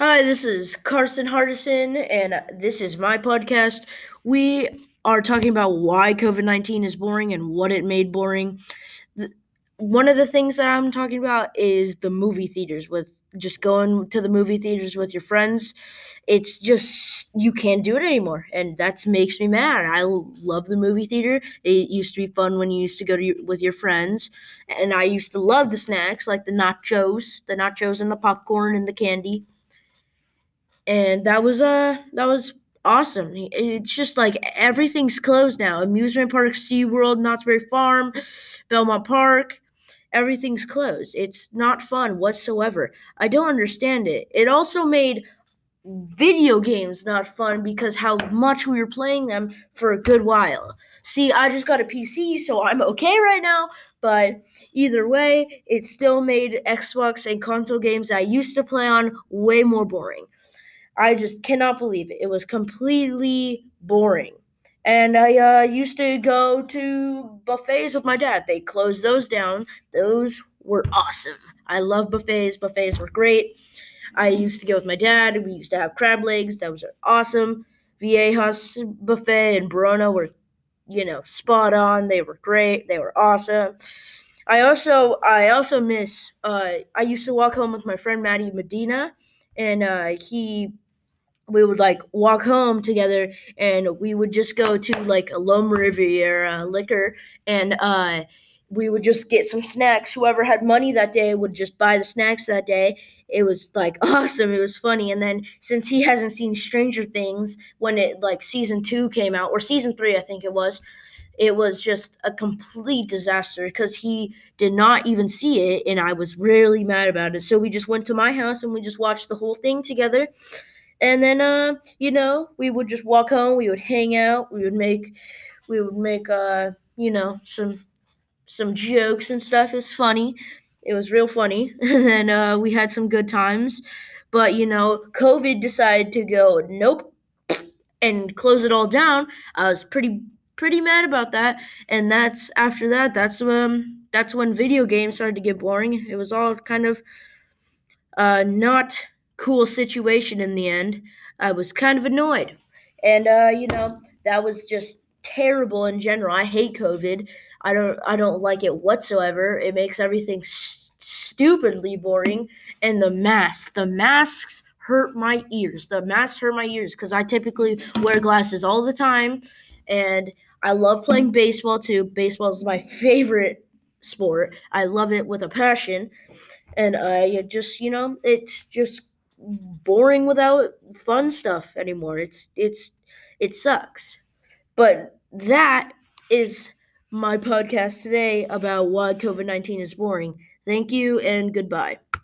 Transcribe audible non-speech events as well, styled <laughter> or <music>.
Hi, this is Carson Hardison, and this is my podcast. We are talking about why COVID 19 is boring and what it made boring. One of the things that I'm talking about is the movie theaters, with just going to the movie theaters with your friends. It's just, you can't do it anymore, and that makes me mad. I love the movie theater. It used to be fun when you used to go to your, with your friends, and I used to love the snacks like the nachos, the nachos and the popcorn and the candy and that was uh that was awesome. It's just like everything's closed now. Amusement park, SeaWorld, Knott's Berry Farm, Belmont Park, everything's closed. It's not fun whatsoever. I don't understand it. It also made video games not fun because how much we were playing them for a good while. See, I just got a PC, so I'm okay right now. But either way, it still made Xbox and console games I used to play on way more boring. I just cannot believe it. It was completely boring. And I uh, used to go to buffets with my dad. They closed those down. Those were awesome. I love buffets. Buffets were great. I used to go with my dad. We used to have crab legs. That was awesome. Viejas buffet and Barona were, you know, spot on. They were great. They were awesome. I also I also miss. Uh, I used to walk home with my friend Maddie Medina, and uh, he we would like walk home together and we would just go to like a Loma Riviera liquor and uh we would just get some snacks. Whoever had money that day would just buy the snacks that day. It was like <laughs> awesome. It was funny. And then since he hasn't seen Stranger Things when it like season two came out, or season three, I think it was, it was just a complete disaster because he did not even see it. And I was really mad about it. So we just went to my house and we just watched the whole thing together. And then, uh, you know, we would just walk home. We would hang out. We would make, we would make, uh, you know, some, some jokes and stuff. It was funny. It was real funny. <laughs> And then uh, we had some good times. But you know, COVID decided to go nope and close it all down. I was pretty pretty mad about that. And that's after that. That's um that's when video games started to get boring. It was all kind of uh, not cool situation in the end. I was kind of annoyed. And uh, you know, that was just terrible in general. I hate COVID. I don't I don't like it whatsoever. It makes everything st- stupidly boring and the masks, the masks hurt my ears. The masks hurt my ears cuz I typically wear glasses all the time and I love playing baseball too. Baseball is my favorite sport. I love it with a passion. And I just, you know, it's just boring without fun stuff anymore. It's it's it sucks. But that is my podcast today about why COVID 19 is boring. Thank you and goodbye.